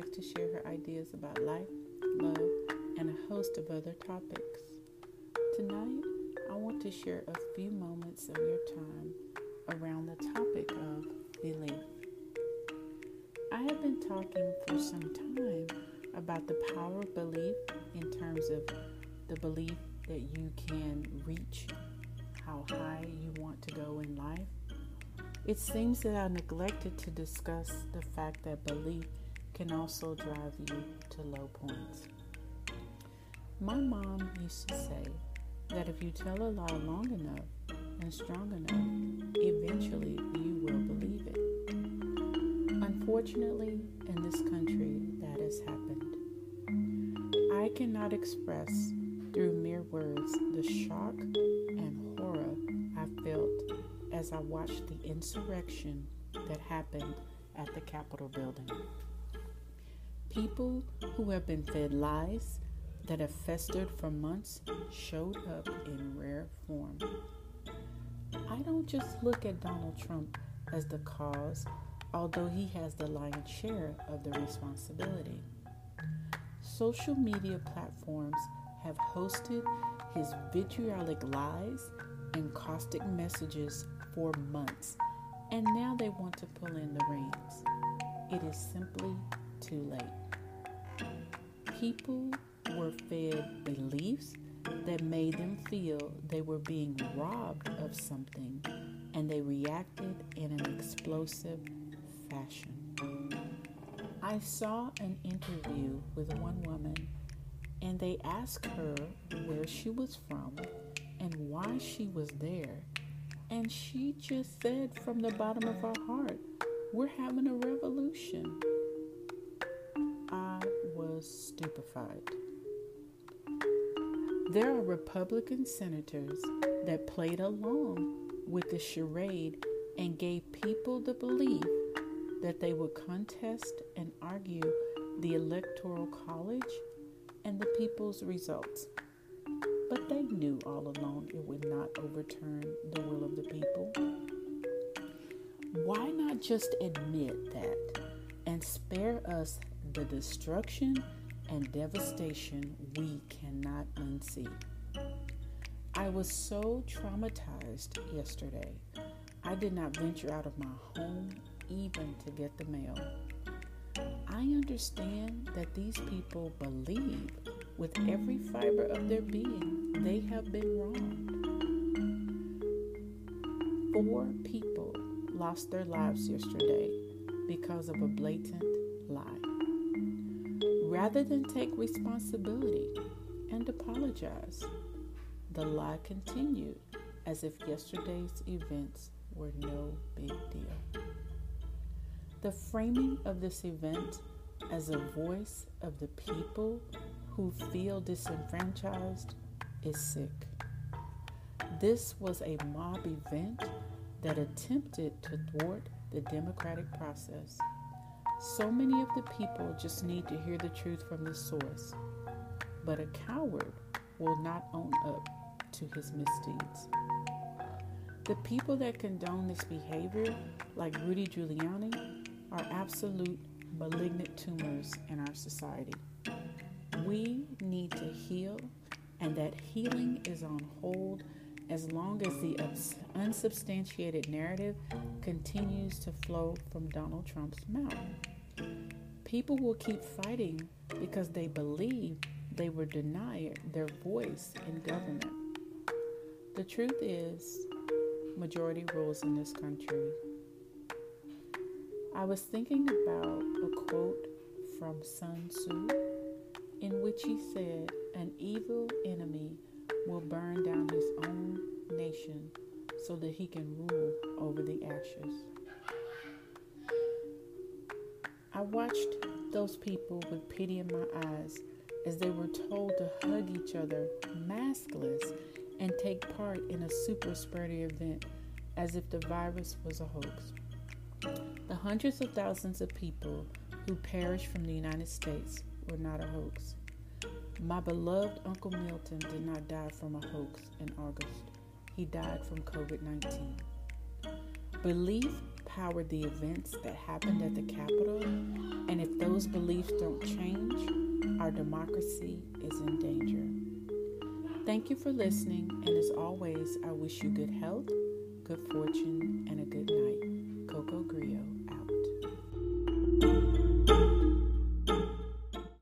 back to share her ideas about life, love, and a host of other topics. Tonight, I want to share a few moments of your time around the topic of belief. I have been talking for some time about the power of belief in terms of the belief that you can reach how high you want to go in life. It seems that I neglected to discuss the fact that belief can also drive you to low points. My mom used to say that if you tell a lie long enough and strong enough, eventually you will believe it. Unfortunately, in this country, that has happened. I cannot express through mere words the shock and horror I felt as I watched the insurrection that happened at the Capitol building. People who have been fed lies that have festered for months showed up in rare form. I don't just look at Donald Trump as the cause, although he has the lion's share of the responsibility. Social media platforms have hosted his vitriolic lies and caustic messages for months, and now they want to pull in the reins. It is simply too late. People were fed beliefs that made them feel they were being robbed of something, and they reacted in an explosive fashion. I saw an interview with one woman, and they asked her where she was from and why she was there. And she just said from the bottom of her heart, We're having a revolution. I was stupefied. There are Republican senators that played along with the charade and gave people the belief that they would contest and argue the Electoral College and the people's results. But they knew all along it would not overturn the will of the people. Why not just admit that and spare us the destruction and devastation we cannot unsee? I was so traumatized yesterday. I did not venture out of my home even to get the mail. I understand that these people believe with every fiber of their being they have been wronged. Four people lost their lives yesterday because of a blatant lie. Rather than take responsibility and apologize, the lie continued as if yesterday's events were no big deal. The framing of this event as a voice of the people who feel disenfranchised is sick. This was a mob event that attempted to thwart the democratic process. So many of the people just need to hear the truth from the source. But a coward will not own up to his misdeeds. The people that condone this behavior, like Rudy Giuliani, are absolute malignant tumors in our society. We need to heal, and that healing is on hold as long as the unsubstantiated narrative continues to flow from Donald Trump's mouth. People will keep fighting because they believe they were denied their voice in government. The truth is, majority rules in this country I was thinking about a quote from Sun Tzu in which he said, An evil enemy will burn down his own nation so that he can rule over the ashes. I watched those people with pity in my eyes as they were told to hug each other maskless and take part in a super spreader event as if the virus was a hoax. The hundreds of thousands of people who perished from the United States were not a hoax. My beloved Uncle Milton did not die from a hoax in August. He died from COVID 19. Belief powered the events that happened at the Capitol, and if those beliefs don't change, our democracy is in danger. Thank you for listening, and as always, I wish you good health, good fortune, and a good night. Coco Grio.